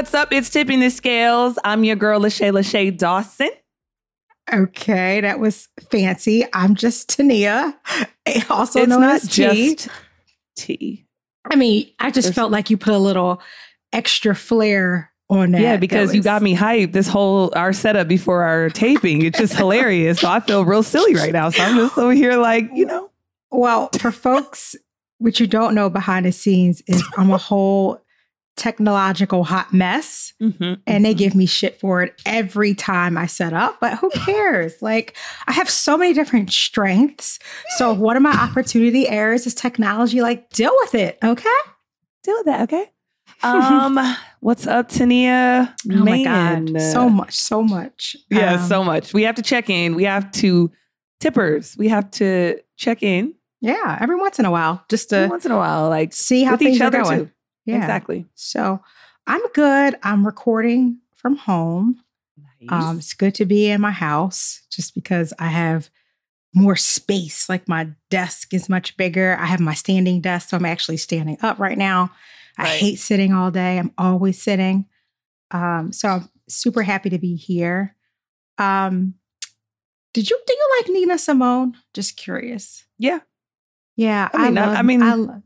what's up? It's Tipping the Scales. I'm your girl, Lachey Lachey Dawson. Okay, that was fancy. I'm just Tania, also it's known not as T. just T. I mean, I just There's- felt like you put a little extra flair on that. Yeah, That because you was- got me hyped this whole our setup before our taping. It's just hilarious. So I feel real silly right now. So I'm just over here like, you know. Well, for folks, what you don't know behind the scenes is I'm a whole technological hot mess. mhm, and they mhm. give me shit for it every time I set up. But who cares? like I have so many different strengths. So one of my opportunity areas is technology. Like deal with it, okay? deal with that, okay? Um, what's up, Tania? Oh my god, Man. so much, so much. Yeah, Um, so much. We have to check in. We have to tippers. We have to check in yeah. Every once in a while, just every to once in a while, like see how things each are going. too. Yeah. Exactly. So I'm good. I'm recording from home. Um, it's good to be in my house just because I have more space. Like my desk is much bigger. I have my standing desk, so I'm actually standing up right now. I hate sitting all day. I'm always sitting. Um, so I'm super happy to be here. Um, did you do you like Nina Simone? Just curious. yeah. Yeah, I mean, I- love, I mean, lo-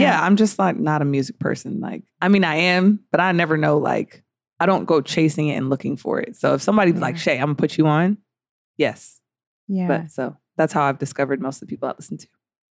yeah. I'm just like not a music person. Like, I mean, I am, but I never know. Like, I don't go chasing it and looking for it. So if somebody's like, "Shay, I'm gonna put you on," yes. yeah. But so that's how I've discovered most of the people I listen to.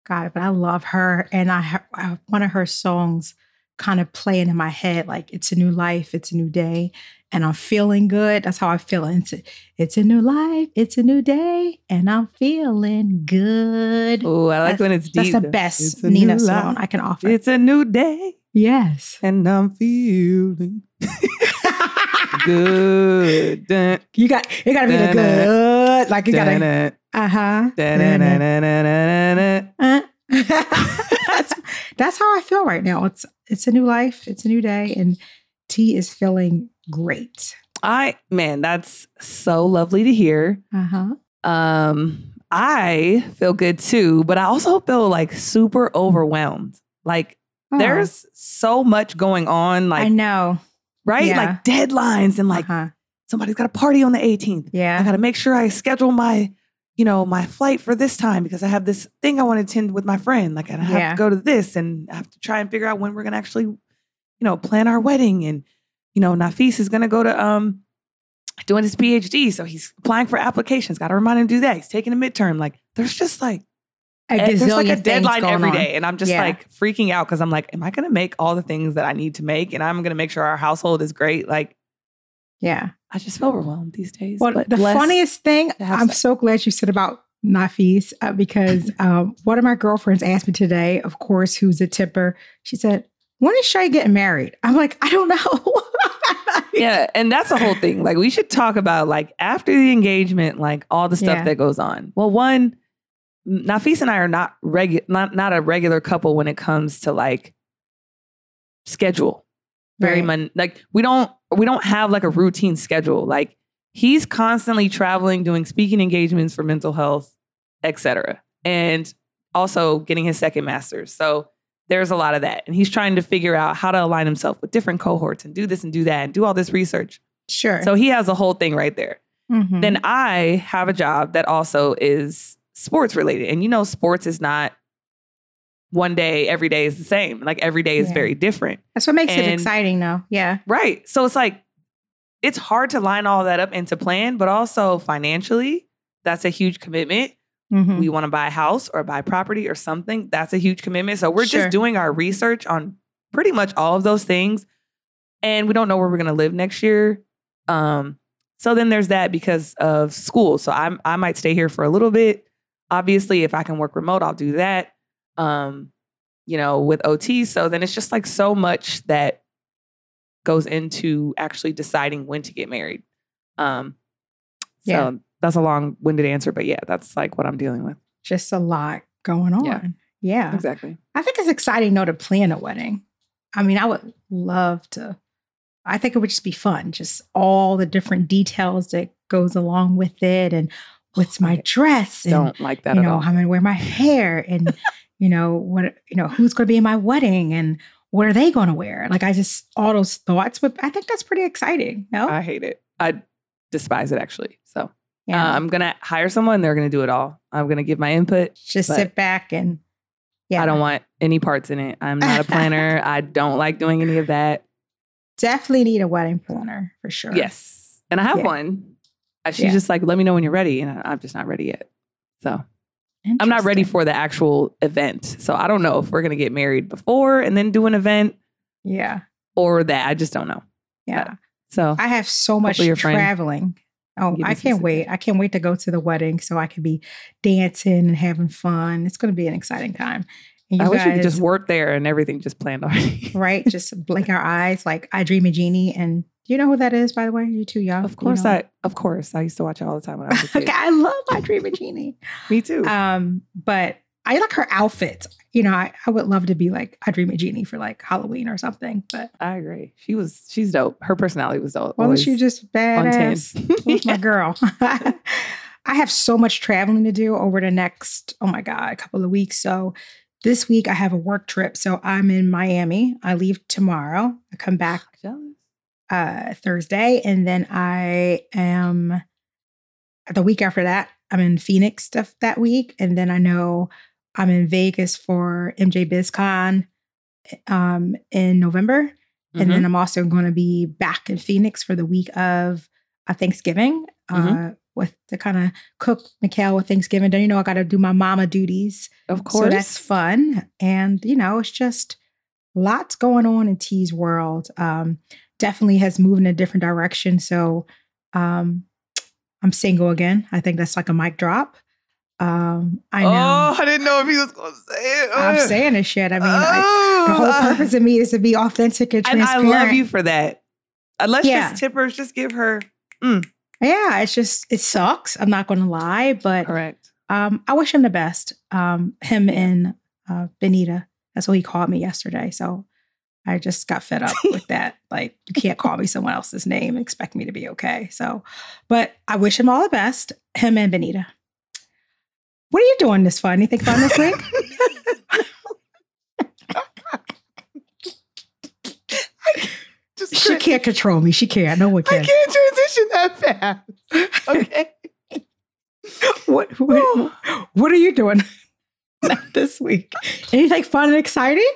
Got it. But I love her. And I one of her songs kind of playing in my head like it's a new life, it's a new day, and I'm feeling good. That's how I feel. It's a, it's a new life, it's a new day, and I'm feeling good. Oh, I like That's- when it's deep. That's the best Nina Simone. I can offer. It's a new day, yes. and I'm feeling good. Dun, You got you gotta be the Dun-dun. good. Like you gotta dun, uh-huh. That's, how I feel right now. It's it's a new life, it's a new day, and T is feeling great. I man, that's so lovely to hear. Uh-huh. Um, I feel good too, but I also feel like super overwhelmed. Like Oh, there's so much going on, Like I know. right, yeah. like deadlines and like uh-huh. somebody's got a party on the 18th. Yeah. I got to make sure I schedule my, you know, my flight for this time because I have this thing I want to attend with my friend. Like, I have Yeah. to go to this and I have to try and figure out when we're going to actually, you know, plan our wedding. And, you know, Nafis is going to go to, um, doing his PhD. So he's applying for applications. Got to remind him to do that. He's taking a midterm. Like, there's just like, A eh, there's like a deadline every on. day. And I'm just Yeah. like freaking out because I'm like, am I going to make all the things that I need to make? And I'm going to make sure our household is great. Like, Yeah. I just feel overwhelmed these days. Well, but the funniest thing, I'm so glad you said about Nafis uh, because um, one of my girlfriends asked me today, of course, who's a tipper. She said, "When is Shay getting married?" I'm like, I don't know. yeah, and that's the whole thing. Like we should talk about like after the engagement, like all the stuff Yeah. that goes on. Well, one, Nafis and I are not regular, not not a regular couple when it comes to like schedule. Very Right. mon- like we don't we don't have like a routine schedule. Like he's constantly traveling, doing speaking engagements for mental health, etc., and also getting his second master's. So there's a lot of that, and he's trying to figure out how to align himself with different cohorts and do this and do that and do all this research. Sure. So he has a whole thing right there. Mhm. Then I have a job that also is sports related. And you know, sports is not one day, every day is the same. Like every day is Yeah. very different. that's what makes it exciting, though. Yeah. Right. So it's like, it's hard to line all that up into plan, but also financially, that's a huge commitment. Mhm. We want to buy a house or buy property or something. That's a huge commitment. So we're Sure. just doing our research on pretty much all of those things. And we don't know where we're going to live next year. Um, so then there's that because of school. So I'm I might stay here for a little bit. Obviously, if I can work remote, I'll do that. Um, you know, with OT. So then it's just like so much that goes into actually deciding when to get married. Um, so Yeah. that's a long-winded answer, but yeah, that's like what I'm dealing with. Just a lot going on. Yeah. Yeah. Exactly. I think it's exciting, though, to plan a wedding. I mean, I would love to. I think it would just be fun, just all the different details that goes along with it, and what's my dress, and Don't like that you at know I'm to wear my hair, and you know what, you know who's going to be in my wedding, and what are they going to wear? Like I just all those thoughts, but I think that's pretty exciting. No, I hate it. I despise it actually. So uh, yeah, I'm gonna hire someone. They're gonna do it all. I'm gonna give my input. just sit back and yeah, I don't want any parts in it. I'm not a planner. I don't like doing any of that. definitely need a wedding planner for sure. Yes, and I have Yeah. one. Uh, She's Yeah. just like, let me know when you're ready, and I'm just not ready yet. So I'm not ready for the actual event. So I don't know if we're gonna get married before and then do an event Yeah, or that. I just don't know. yeah. So I have so much traveling. Oh, I can't wait. I can't wait to go to the wedding so I can be dancing and having fun. It's going to be an exciting time. I wish we could just work there and everything just planned already. right? Just blink our eyes like I Dream of Jeannie. And do you know who that is, by the way? You too young. of course, I of course I used to watch it all the time when I was a kid. okay, I love I Dream Jeannie. Me too. Um, but I like her outfits. You know, I, I would love to be like I Dream of Jeannie for like Halloween or something. But I agree. She was she's dope. Her personality was dope. wasn't she just on 10. badass? My girl? I have so much traveling to do over the next, oh my God, a couple of weeks. So this week I have a work trip. So I'm in Miami. I leave tomorrow. I come back Jealous. Uh, Thursday. And then I am the week after that, I'm in Phoenix stuff that week. And then I know I'm in Vegas for MJ BizCon um, in November. And Mhm. then I'm also going to be back in Phoenix for the week of uh, Thanksgiving Mhm. uh, with to kind of cook Mikhail with Thanksgiving. Then you know I got to do my mama duties, of course. so that's fun. And you know it's just lots going on in T's world. Um, definitely has moved in a different direction. So um, I'm single again. I think that's like a mic drop. Um, I know. Oh, I didn't know if he was going to say it. I'm saying this shit. I mean, I, Oh, the whole uh, purpose of me is to be authentic and and I love you for that. Unless let's Yeah. just tippers just give her Yeah, it's just it sucks. I'm not going to lie, but correct. um, I wish him the best. Um, him and uh, Benita. That's what he called me yesterday. So I just got fed up with that. Like you can't call me someone else's name and expect me to be okay. So, but I wish him all the best. Him and Benita. What are you doing this fun? Anything fun this week? just she can't control me. She can't. No one I can. can't transition that fast. Okay. What, what, oh. what are you doing this week? Anything fun and exciting?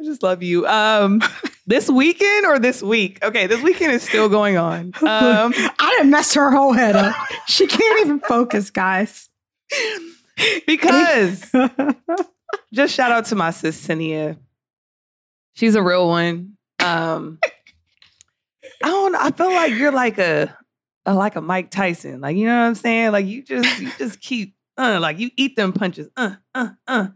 I just love you. Um, this weekend or this week? Okay, this weekend is still going on. Um, I didn't mess her whole head up. She can't even focus, guys. because just shout out to my sis Sania. She's a real one. Um, I don't. I feel like you're like a, a like a Mike Tyson. Like you know what I'm saying? Like you just you just keep uh, like you eat them punches, uh, uh, uh,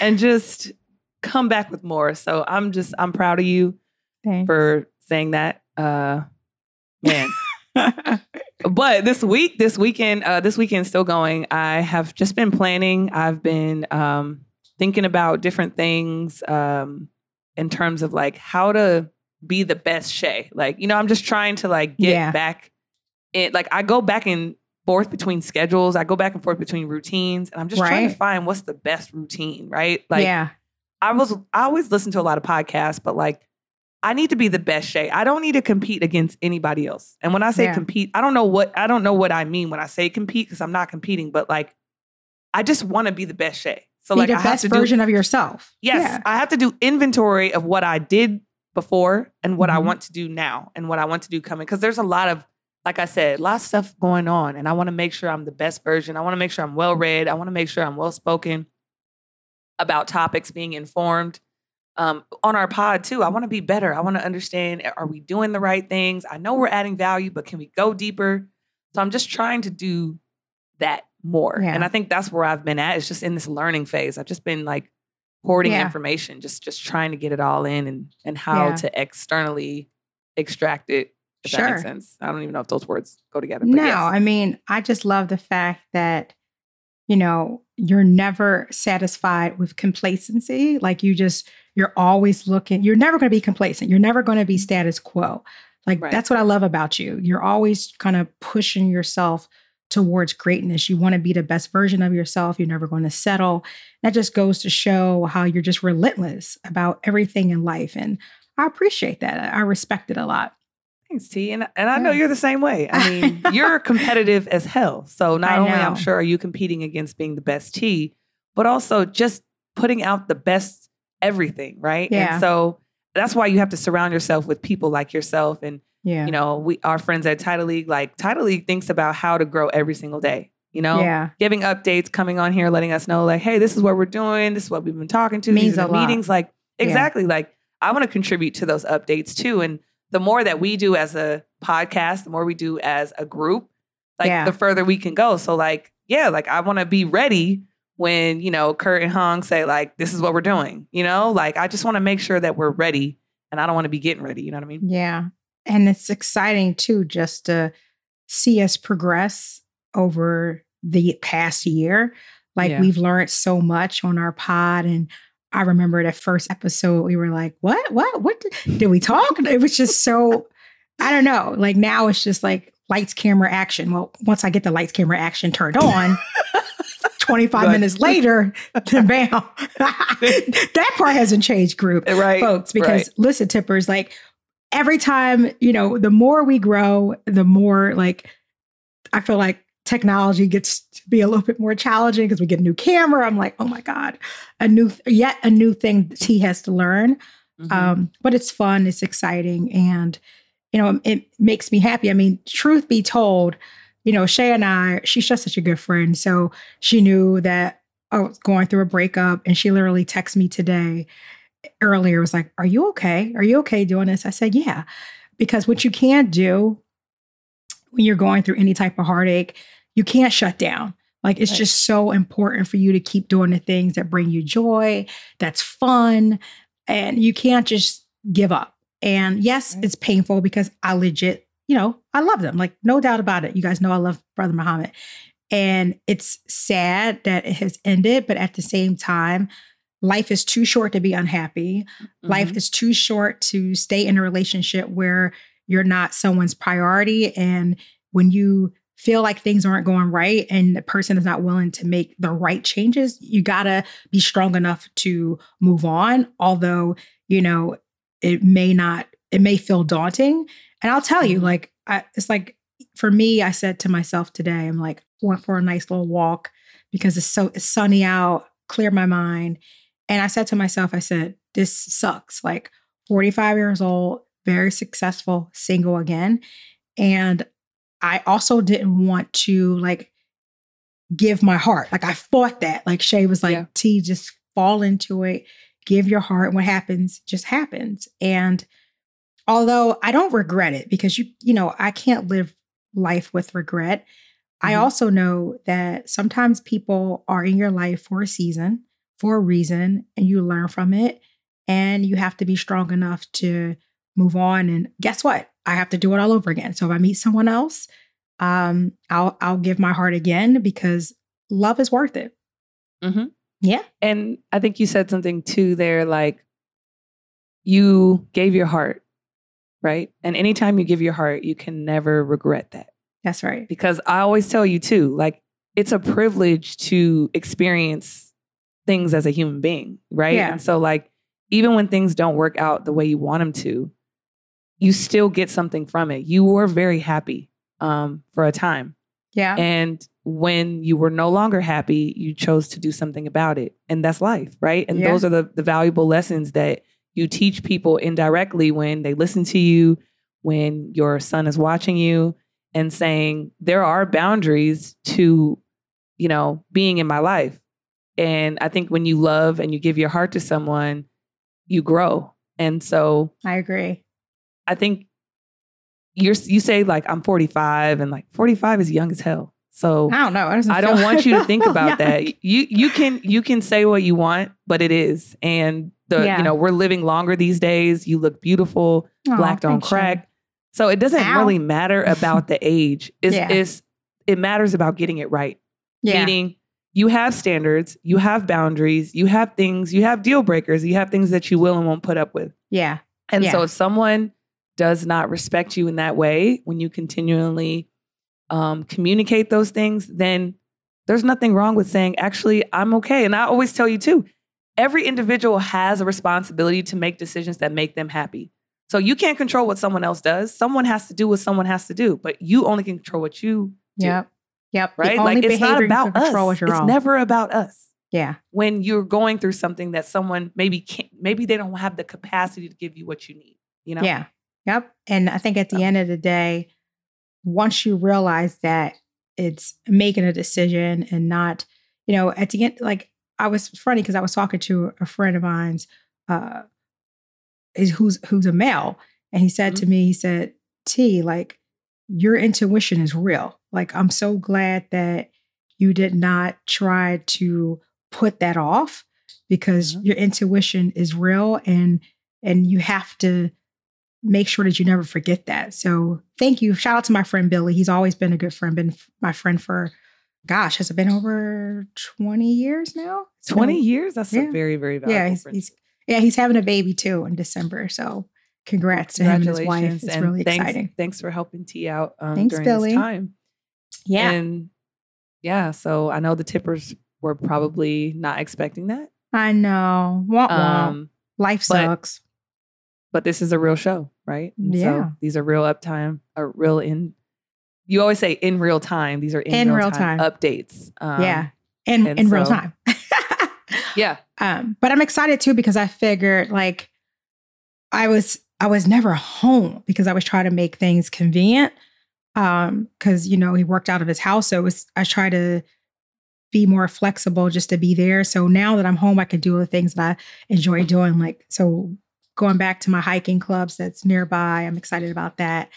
and just come back with more. So I'm just I'm proud of you Thanks. for saying that. Uh, man. but this week, this weekend, uh, this weekend's still going. I have just been planning. I've been um, thinking about different things um, in terms of like how to be the best Shay. Like, you know, I'm just trying to like get Yeah. back in. Like, I go back and forth between schedules. I go back and forth between routines, and I'm just trying to find what's the best routine. Right? Like, yeah, I was I always listen to a lot of podcasts, but like I need to be the best Shay. I don't need to compete against anybody else. And when I say Yeah. compete, I don't know what I don't know what I mean when I say compete because I'm not competing, but like I just want to be the best Shay. So be like the I have best to version do of yourself. yes, Yeah. I have to do inventory of what I did before and what I Mhm. want to do now and what I want to do coming because there's a lot of like I said, a lot of stuff going on, and I want to make sure I'm the best version. I want to make sure I'm well read. I want to make sure I'm well spoken about topics, being informed. Um, on our pod too, I want to be better. I want to understand: Are we doing the right things? I know we're adding value, but can we go deeper? So I'm just trying to do that more, Yeah. and I think that's where I've been at. It's just in this learning phase. I've just been like hoarding Yeah. information, just just trying to get it all in, and and how Yeah. to externally extract it. If that makes Sure. sense. I don't even know if those words go together. But No, yes. I mean, I just love the fact that, you know, you're never satisfied with complacency. Like you just, you're always looking, you're never going to be complacent. You're never going to be status quo. Like Right. that's what I love about you. You're always kind of pushing yourself towards greatness. You want to be the best version of yourself. You're never going to settle. That just goes to show how you're just relentless about everything in life. And I appreciate that. I respect it a lot. Thanks, T. And, and I know you're the same way. I mean, you're competitive as hell. So not only I'm sure are you competing against being the best T, but also just putting out the best everything, right? Yeah. And so that's why you have to surround yourself with people like yourself and yeah. you know, we our friends at Title League, like Title League thinks about how to grow every single day. You know, yeah. giving updates, coming on here, letting us know, like, hey, this is what we're doing, this is what we've been talking to, Means these are meetings. Like, exactly. Like, I want to contribute to those updates too. And the more that we do as a podcast, the more we do as a group, like Yeah. the further we can go. So, like, yeah, like I want to be ready when, you know, Kurt and Hong say, like, this is what we're doing. You know, like I just want to make sure that we're ready and I don't want to be getting ready. You know what I mean? Yeah. And it's exciting too, just to see us progress over the past year. Like Yeah. we've learned so much on our pod. And I remember the first episode, we were like, what, what, what did, did we talk? It was just so, I don't know. Like now it's just like lights, camera, action. Well, once I get the lights, camera, action turned on, 25 Right. minutes later, bam. that part hasn't changed, group eh, Right. folks because right. listen tippers like every time you know the more we grow the more like i feel like technology gets to be a little bit more challenging because we get a new camera. I'm like oh my god. A new yet a new thing t has to learn. Mhm. um but it's fun it's exciting and you know it makes me happy. I mean truth be told you know shay and i she's just such a good friend. So she knew that i was going through a breakup and she literally texted me today earlier was like are you okay? Are you okay doing this? I said yeah. Because what you can't do when you're going through any type of heartache you can't shut down like it's Right. just so important for you to keep doing the things that bring you joy that's fun and you can't just give up. And yes, Right. it's painful because I legit, you know, I love them. Like no doubt about it. You guys know I love Brother Muhammad. And it's sad that it has ended, but at the same time, life is too short to be unhappy. Life Mhm. is too short to stay in a relationship where you're not someone's priority. And when you feel like things aren't going right and the person is not willing to make the right changes, you gotta be strong enough to move on. Although, you know, it may not, it may feel daunting. And I'll tell you, Mhm. like, I, it's like for me, I said to myself today, I'm like, went for a nice little walk because it's so it's sunny out, clear my mind. And I said to myself, I said, this sucks. Like 45 years old, very successful, single again. And I also didn't want to like give my heart. Like I fought that. Like Shay was like, Yeah. T, just fall into it, give your heart. And what happens just happens. And although I don't regret it because you, you know, I can't live life with regret. I Mhm. also know that sometimes people are in your life for a season, for a reason, and you learn from it. And you have to be strong enough to move on. And guess what? I have to do it all over again. So if I meet someone else, um, I'll I'll give my heart again because love is worth it. Mm-hmm. Yeah. And I think you said something too there, like you gave your heart, right? And anytime you give your heart, you can never regret that. That's right. Because I always tell you too, like it's a privilege to experience things as a human being, right? Yeah. And so, like, even when things don't work out the way you want them to, you still get something from it. You were very happy um, for a time. Yeah. And when you were no longer happy, you chose to do something about it. And that's life, right? And Yeah. those are the, the valuable lessons that you teach people indirectly when they listen to you, when your son is watching you and saying, there are boundaries to, you know, being in my life. And I think when you love and you give your heart to someone, you grow. And so I agree. I think you're you say like I'm 45 and like 45 is young as hell. So I don't know. Doesn't I don't want you to think about Yeah. that. You you can you can say what you want, but it is. And the Yeah. you know, we're living longer these days. You look beautiful, Aw, black don't crack. So it doesn't Ow. really matter about the age. It's Yeah. it's it matters about getting it right. Yeah. Meaning you have standards, you have boundaries, you have things, you have deal breakers, you have things that you will and won't put up with. Yeah. And so if someone does not respect you in that way, when you continually um, communicate those things, then there's nothing wrong with saying, actually, I'm okay. And I always tell you too, every individual has a responsibility to make decisions that make them happy. So you can't control what someone else does. Someone has to do what someone has to do, but you only can control what you do. Yep. Yep. The Right? only Like it's not about us. It's own. never about us. yeah. When you're going through something that someone maybe can't, maybe they don't have the capacity to give you what you need. You know? Yeah. Yep. And I think at the end of the day, once you realize that it's making a decision and not, you know, at the end, like I was funny because I was talking to a friend of mine's uh is who's who's a male. And he said to me, he said, T, like your intuition is real. Like I'm so glad that you did not try to put that off because Mhm. your intuition is real and and you have to make sure that you never forget that. So thank you. Shout out to my friend Billy. He's always been a good friend, been my friend for gosh, has it been over 20 years now? Been 20 years? That's Yeah. a very, very valuable yeah, he's, he's yeah, he's having a baby too in December. So congrats to him and his wife. It's and really thanks, exciting. Thanks for helping T out um, Thanks, during Billy. this time. Yeah. And yeah, so I know the tippers were probably not expecting that. I know. Wah, wah. Um, Life sucks. But this is a real show, right? And Yeah. So these are real uptime, or real in. You always say in real time. These are in, In real, real time, time. updates. Um, yeah. In and in real time. Yeah. Um, but I'm excited too because I figured like I was I was never home because I was trying to make things convenient. Um, because you know he worked out of his house, so it was I try to be more flexible just to be there. So now that I'm home, I can do the things that I enjoy doing. Like so, going back to my hiking clubs that's nearby. I'm excited about that.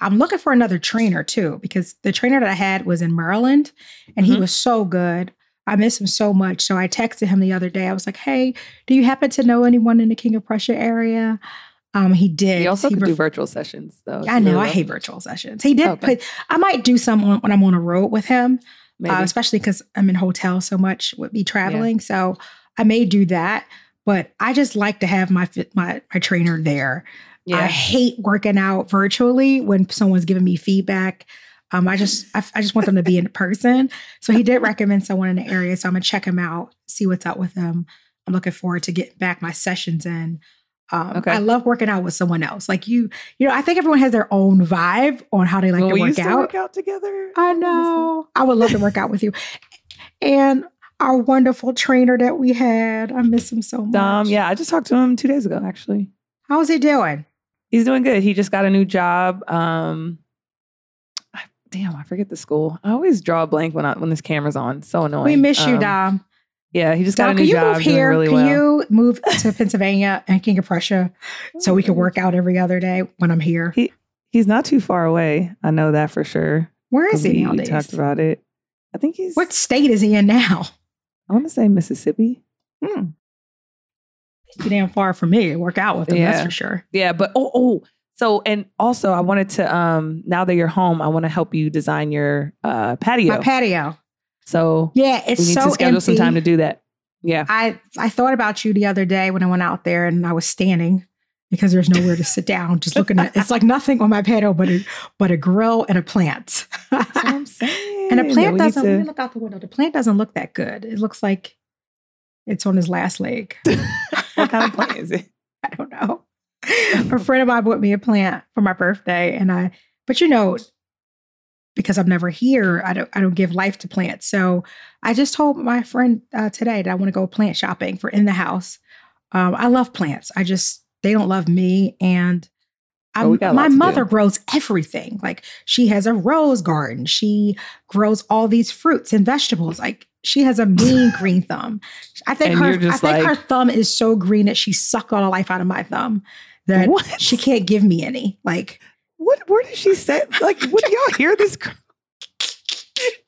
I'm looking for another trainer too because the trainer that I had was in Maryland, and he Mhm. was so good. I miss him so much. So I texted him the other day. I was like, "Hey, do you happen to know anyone in the King of Prussia area?" Um, he did. We also He could do virtual sessions, though. I know. really I hate virtual sessions. He did Okay. put. I might do some on- when I'm on a road with him, Maybe. uh, especially because I'm in hotels so much with be traveling. So I may do that. But I just like to have my my my trainer there. I hate working out virtually when someone's giving me feedback. Um, I just I, I just want them to be in person. So he did recommend someone in the area. So I'm gonna check him out, see what's up with him. I'm looking forward to getting back my sessions in. Um, Okay. I love working out with someone else. Like you, you know, I think everyone has their own vibe on how they like Well, to we work used to out. work out together. I honestly. know. I would love to work out with you. And our wonderful trainer that we had, I miss him so much. Dom, yeah, I just talked to him two days ago, actually. How's he doing? He's doing good. He just got a new job. Um, I- damn, I forget the school. I always draw a blank when I, when this camera's on. So annoying. We miss you, Um, Dom. Yeah, he just got Dom, a can you job. move here? Really can well. you move to Pennsylvania and King of Prussia so we can work out every other day when I'm here? He's not too far away. I know that for sure. Where is he we nowadays? talked about it. I think he's. What state is he in now? I want to say Mississippi. Hmm. Too damn far from me to work out with him, that's for sure. Yeah, but oh oh. So and also I wanted to um now that you're home, I want to help you design your uh patio. My patio. so Yeah, it's we need so to schedule some time to do that. Yeah. I I thought about you the other day when I went out there and I was standing because there's nowhere to sit down, just looking at it's like nothing on my patio but a but a grill and a plant. That's what I'm saying. And the plant doesn't. Let me to- look out the window. The plant doesn't look that good. It looks like it's on his last leg. what kind of plant is it? I don't know. a friend of mine bought me a plant for my birthday, and I. But you know, because I'm never here, I don't. I don't give life to plants. So I just told my friend uh, today that I want to go plant shopping for in the house. Um, I love plants. I just they don't love me, and Oh, my to do. mother grows everything. Like she has a rose garden. She grows all these fruits and vegetables. Like she has a mean green thumb. I think And her. I think her thumb is so green that she sucked all the life out of my thumb. That What? she can't give me any. Like What? Where did she say? Like, what do y'all hear this?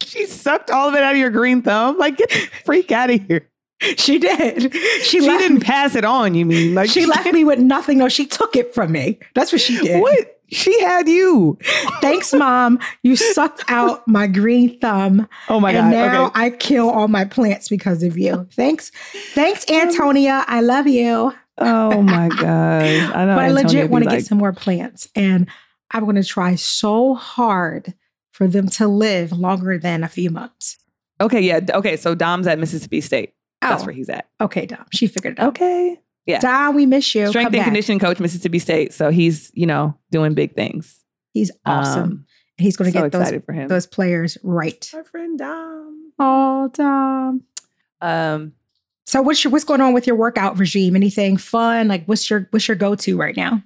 She sucked all of it out of your green thumb. Like, get the freak out of here. she did. She, She didn't me. pass it on. You mean like She left me with nothing. No, she took it from me. That's what she did. What? She had you. Thanks, mom. You sucked out my green thumb. Oh my and god. now okay. I kill all my plants because of you. Thanks. Thanks, Antonia. I love you. Oh my god. I know. but I legit want to like, get some more plants. And I'm going to try so hard for them to live longer than a few months? Okay, yeah. Okay, so Dom's at Mississippi State. That's Oh, where he's at. okay, Dom. She figured it out. Okay. yeah. Dom, we miss you. Strength Come and back. conditioning coach, Mississippi State. So he's, you know, doing big things. He's awesome. Um, He's going to so get those for him. those players right. Our friend Dom. Oh, Dom. Um, So what's your what's going on with your workout regime? Anything fun? Like what's your what's your go to right now?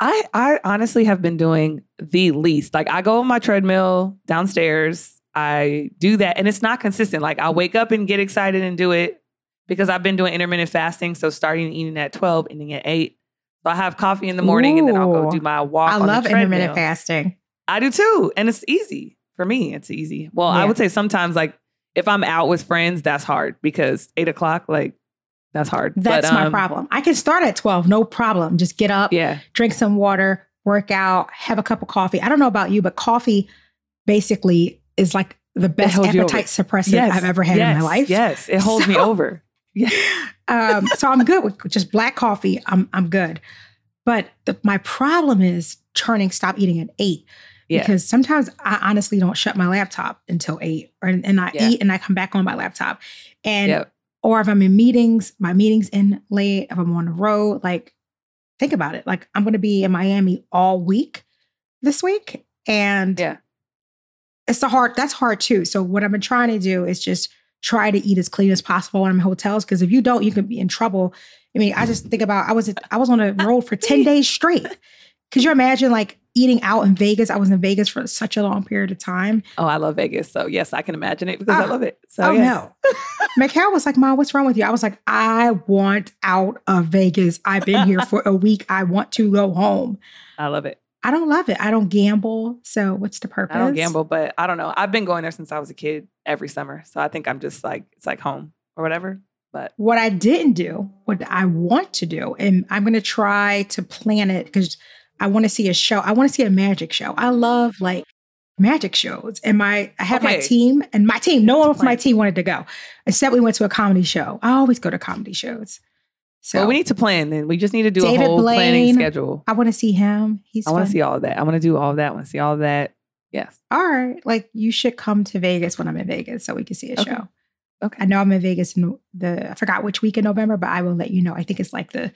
I I honestly have been doing the least. Like I go on my treadmill downstairs. I do that and it's not consistent. Like I wake up and get excited and do it because I've been doing intermittent fasting. So starting eating at 12, ending at 8. So I have coffee in the morning and then I'll go do my walk. I love intermittent fasting. I do too. And it's easy. For me, it's easy. Well, I would say sometimes like if I'm out with friends, that's hard because eight o'clock, like that's hard. That's But, my um, problem. I can start at 12, no problem. Just get up, Yeah. drink some water, work out, have a cup of coffee. I don't know about you, but coffee basically is like the best holds you over. appetite suppressant I've ever had in my life. Yes. It holds me over. Yeah. um, so I'm good with just black coffee. I'm I'm good. But the, my problem is turning stop eating at eight Yeah. because sometimes I honestly don't shut my laptop until eight, or, and I Yeah. eat and I come back on my laptop, and Yep. or if I'm in meetings, my meetings end late. If I'm on the road, like think about it. Like I'm going to be in Miami all week this week, and Yeah. it's the hard. That's hard too. So what I've been trying to do is just try to eat as clean as possible when I'm in hotels. Because if you don't, you could be in trouble. I mean, I just think about I was I was on a road for ten days straight. Could you imagine like eating out in Vegas? I was in Vegas for such a long period of time. Oh, I love Vegas. So yes, I can imagine it because I Ah. love it. So oh yes. no. Mikhail was like, Mom, what's wrong with you? I was like, I want out of Vegas. I've been here for a week. I want to go home. I love it. I don't love it. I don't gamble. So what's the purpose? I don't gamble, but I don't know. I've been going there since I was a kid every summer. So I think I'm just like it's like home or whatever. But What I didn't do, what I want to do, and I'm going to try to plan it because I want to see a show. I want to see a magic show. I love like magic shows. And my I had my team and my team, no one from my team wanted to go. Except we went to a comedy show. I always go to comedy shows. So well, we need to plan then. We just need to do David a whole planning schedule. I want to see him. He's I want to see all of that. I want to do all of that. I want to see all of that. Yes. All right. Like you should come to Vegas when I'm in Vegas so we can see a Okay. show. Okay. I know I'm in Vegas in the I forgot which week in November, but I will let you know. I think it's like the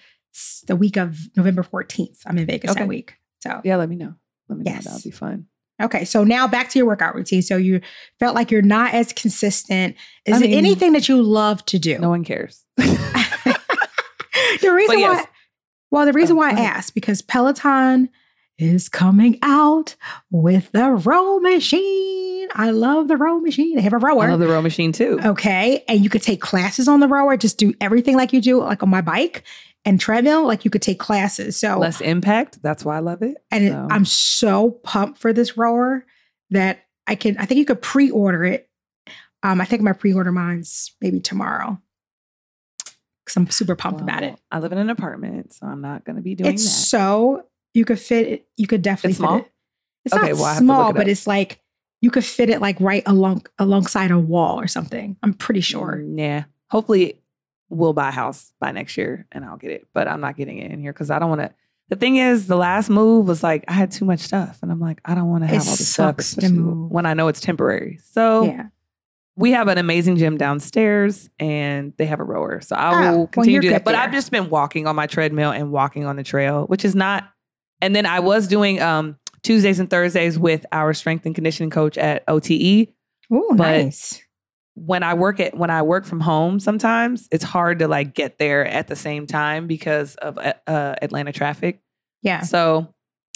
the week of November 14th. I'm in Vegas Okay. that week. So Yeah, let me know. Let me Yes. know. That'll be fun. okay. So now back to your workout routine. So you felt like you're not as consistent. Is I it anything that you love to do? No one cares. the reason But why well, the reason Oh, why I asked because Peloton is coming out with the row machine. I love the row machine. They have a rower. I love the row machine too. Okay. And you could take classes on the rower, just do everything like you do, like on my bike and treadmill, like you could take classes. So, Less impact. That's why I love it. and it. I'm so pumped for this rower that I can, I think you could pre order it. Um, I think my pre order mine's maybe tomorrow because I'm super pumped about it. I live in an apartment, so I'm not going to be doing It's that. so, you could fit it, you could definitely It's fit small? it. It's Okay, not well, I have to look small, it but it's like you could fit it like right along alongside a wall or something. I'm pretty sure. Mm, Yeah. Hopefully, we'll buy a house by next year and I'll get it. But I'm not getting it in here because I don't want to. The thing is, the last move was like I had too much stuff, and I'm like, I don't want to It have all this stuff sucks to move. when I know it's temporary. So yeah. We have an amazing gym downstairs, and they have a rower. So I Oh, will continue you're to do that. But there. I've just been walking on my treadmill and walking on the trail, which is not. And then I was doing um Tuesdays and Thursdays with our strength and conditioning coach at OTE Oh, nice. when I work at when I work from home, sometimes it's hard to like get there at the same time because of uh, uh, Atlanta traffic. Yeah. So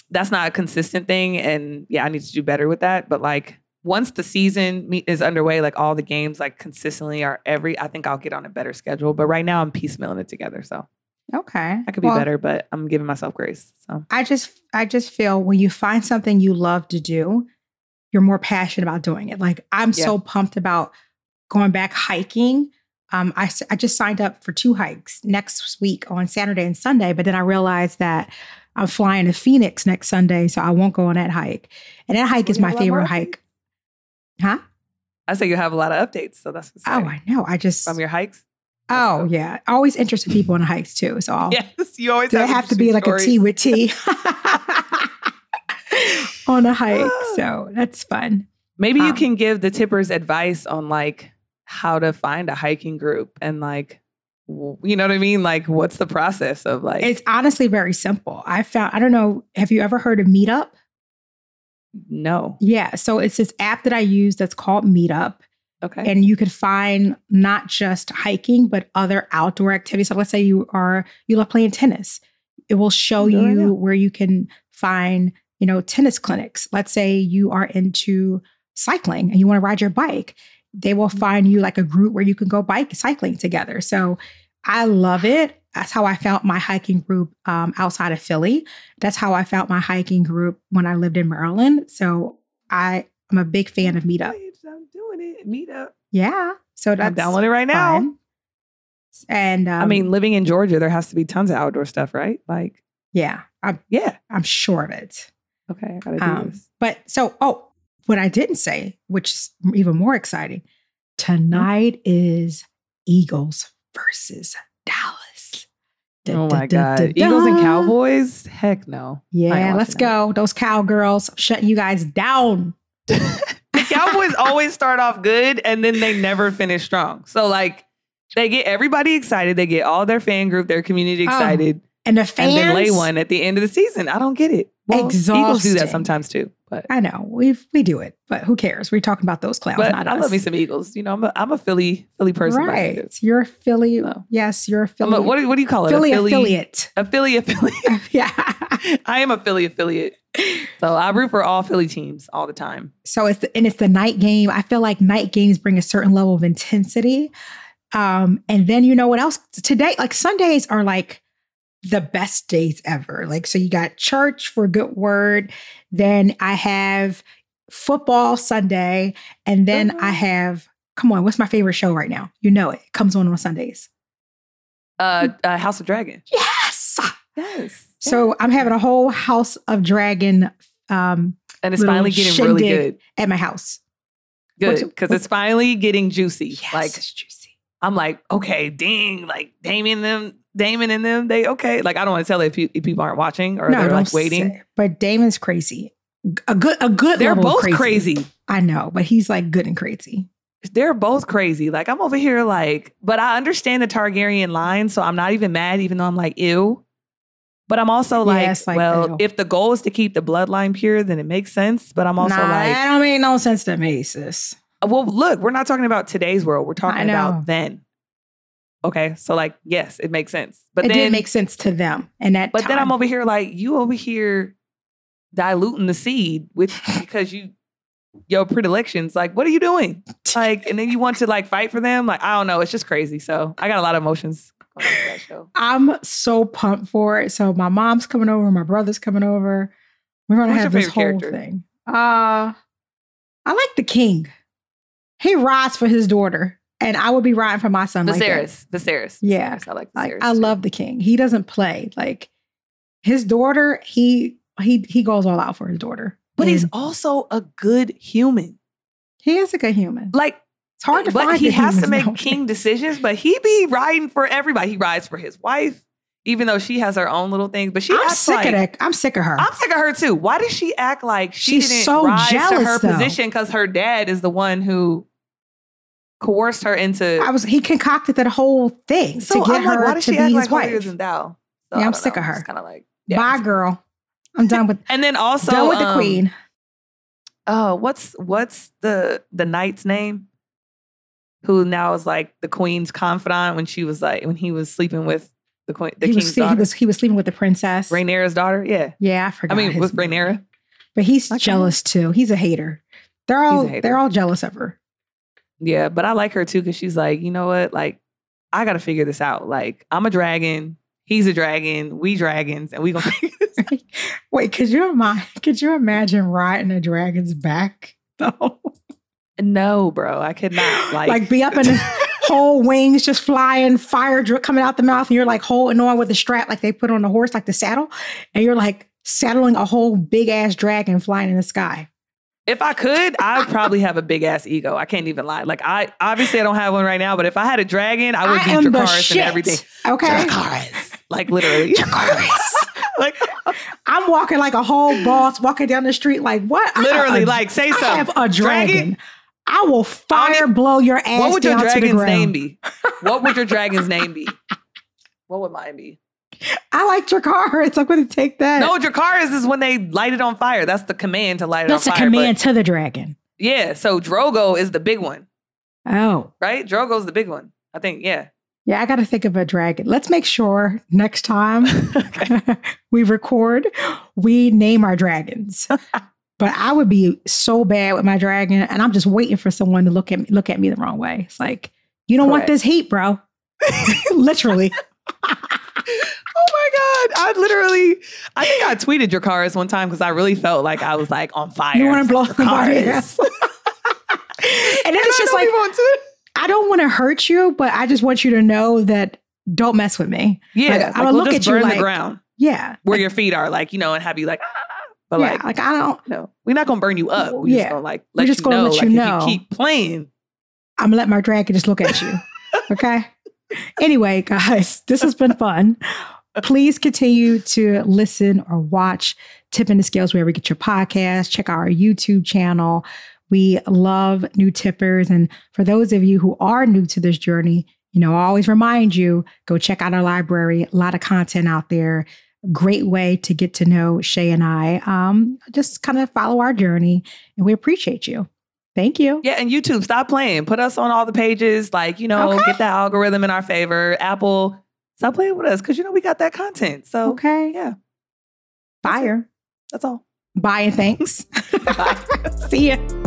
that's not a consistent thing, and yeah, I need to do better with that. But like once the season is underway, like all the games like consistently are every, I think I'll get on a better schedule. But right now I'm piecemealing it together, so Okay. I could be Well, better. But I'm giving myself grace. So I just I just feel when you find something you love to do, you're more passionate about doing it. Like I'm Yeah. so pumped about going back hiking. Um, I, I just signed up for two hikes next week on Saturday and Sunday, but then I realized that I'm flying to Phoenix next Sunday, so I won't go on that hike. And that hike is my have a lot more favorite hike. Huh? I say you have a lot of updates, so that's Oh, exciting. I know. I just from your hikes. oh yeah, always interested people on hikes too. So I'll Yes, you always have have to be like a T interesting with T on a hike? so that's fun. Maybe you Um, can give the tippers advice on like how to find a hiking group and like, you know what I mean? Like, what's the process of like, It's honestly very simple. I found, I don't know, have you ever heard of Meetup? No. Yeah. So it's this app that I use that's called Meetup. Okay. and you could find not just hiking but other outdoor activities so let's say you are you love playing tennis it will show right you where you can find you know tennis clinics let's say you are into cycling and you want to ride your bike they will Mhm. find you like a group where you can go bike cycling together so i love it that's how i found my hiking group um, outside of philly that's how i found my hiking group when i lived in maryland so i am a big fan of meetup I'm doing it. Meetup. yeah. So I'm downloading it right now. fun. And um, I mean, living in Georgia, there has to be tons of outdoor stuff, right? Like, yeah, I'm, yeah. I'm sure of it. Okay, I gotta do Um, this. But so, oh, what I didn't say, which is even more exciting, tonight is Eagles versus Dallas. Da, Oh my da, god, da, Eagles and. Cowboys? Heck no. Yeah, let's watching that. go. Those cowgirls shutting you guys down. Cowboys always start off good and then they never finish strong. So like, they get everybody excited. They get all their fan group, their community Oh, excited, And the and fans, then lay one at the end of the season. I don't get it. Well, Eagles do that sometimes too, but I know we we do it, but who cares? We're talking about those clowns, but not I us. love me some Eagles. You know, I'm a, I'm a Philly Philly person. right. You're a Philly. No. Yes, you're a Philly. a, what, do, what do you call it? Philly a Philly affiliate. A Philly affiliate. yeah. I am a Philly affiliate. So I root for all Philly teams all the time. So it's the, and it's the night game. I feel like night games bring a certain level of intensity. Um, and then you know what else? Today, like Sundays are like the best days ever. Like so, you got church for a good word. Then I have football Sunday, and then I Mhm. have come on. What's my favorite show right now? You know it. It comes on on Sundays. Uh, uh House of Dragon. Yes. Yes. So I'm having a whole House of Dragon um, and it's finally getting really good. at my house. Good because it's finally getting juicy. Yes, Like it's juicy. I'm like, okay, ding, like Damien them, Daemon and them, they okay. Like I don't want to tell if, you, if people aren't watching or they're like waiting. say- But Daemon's crazy. A good, a good. They're both crazy. I know, but he's like good and crazy. They're both crazy. Like I'm over here, like, but I understand the Targaryen line, so I'm not even mad, even though I'm like, ew. But I'm also like, like, well, ew. if the goal is to keep the bloodline pure, then it makes sense. But I'm also nah, like, that don't make no sense to me, sis. well, look, we're not talking about today's world. We're talking about then. Okay, so like, yes, it makes sense. But it then, didn't make sense to them, and that. but then I'm over here like, you over here diluting the seed with because you your predilections. Like, what are you doing? Like, and then you want to like fight for them. Like, I don't know. It's just crazy. So I got a lot of emotions going that show. I'm so pumped for it. So my mom's coming over, my brother's coming over. We're gonna Who's have this whole character? thing. Uh I like the king. He rides for his daughter, and I would be riding for my son. Like that. Viserys. Viserys. Yeah. Viserys. I like Like Viserys. I too. love the king. He doesn't play. Like his daughter, he he he goes all out for his daughter. But he's also a good human. he is a good human. Like, It's hard to but find. he good has to make nowadays. king decisions, but he be riding for everybody. He rides for his wife, even though she has her own little things. But she I'm sick like, of that. I'm sick of her. I'm sick of her too. Why does she act like she She's didn't so rise to her though. position because her dad is the one who coerced her into? I was. He concocted that whole thing so to get I'm her like, why does to she be act his like wife. thou? Yeah, I'm sick of her. Kind of like Bye, girl. I'm done with And then also done with the um, queen. Oh, what's what's the the knight's name? Who now is like the queen's confidant when she was like when he was sleeping with the queen, the he king's was he was he was sleeping with the princess. Rhaenyra's daughter. Yeah, Yeah, I forgot. I mean with. Rhaenyra. but he's can't- jealous too. He's a hater. They're all hater. they're all jealous of her. Yeah, but I like her too because she's like, you know what? Like, I got to figure this out. Like, I'm a dragon. He's a dragon. We dragons, and we gonna figure this out. Wait, could you imagine? Could you imagine riding a dragon's back though? No, bro, I could not. Like, Like, be up in the whole wings just flying, fire drip coming out the mouth, and you're like holding on with the strap like they put on the horse, like the saddle, and you're like saddling a whole big ass dragon flying in the sky. If I could, I'd probably have a big ass ego. I can't even lie. Like, I obviously I don't have one right now, but if I had a dragon, I would I be Dracarys and everything. Okay. Dracarys, like literally. Dracarys. like, I'm walking like a whole boss, walking down the street like what? Literally, a- like say I something. I have a dragon. Dragon? I will fire even- blow your ass What would your dragon's name be? What would your dragon's name be? What would mine be? I like Dracarys. I'm going to take that. No, Dracarys is when they light it on fire. That's the command to light it that's a on fire. command But to the dragon. yeah, so Drogo is the big one, Oh, right? Drogo's the big one. I think, yeah. yeah. I got to think of a dragon. Let's make sure next time we record, we name our dragons. but I would be so bad with my dragon, and I'm just waiting for someone to look at me, look at me the wrong way. It's like you don't want this heat, bro. Literally. Oh my God. I literally, I think I tweeted Dracarys one time because I really felt like I was like on fire. You want to blow somebody ass. and then it's just like I don't want to hurt you, but I just want you to know that don't mess with me. Yeah, Like, like, I'ma we'll look at you like- the ground Yeah. where your feet are, like, you know, and have you like, ah, but yeah, like, like I don't know. we're not gonna burn you up. We're Yeah. just gonna like let just you gonna know. let like, you if know. you keep playing. I'm gonna let my dragon just look at you. Okay. anyway, guys, this has been fun. Please continue to listen or watch Tipping the Scales wherever you get your podcast. Check out our YouTube channel. We love new tippers. And for those of you who are new to this journey, you know, I always remind you go check out our library. A lot of content out there. Great way to get to know Shay and I. Um, just kind of follow our journey, and we appreciate you. Thank you. Yeah, and YouTube, stop playing. Put us on all the pages. Like, you know, Okay. get the algorithm in our favor. Apple, stop playing with us because you know we got that content. So Okay. yeah. Fire. that's all. Bye and thanks. Bye. See ya.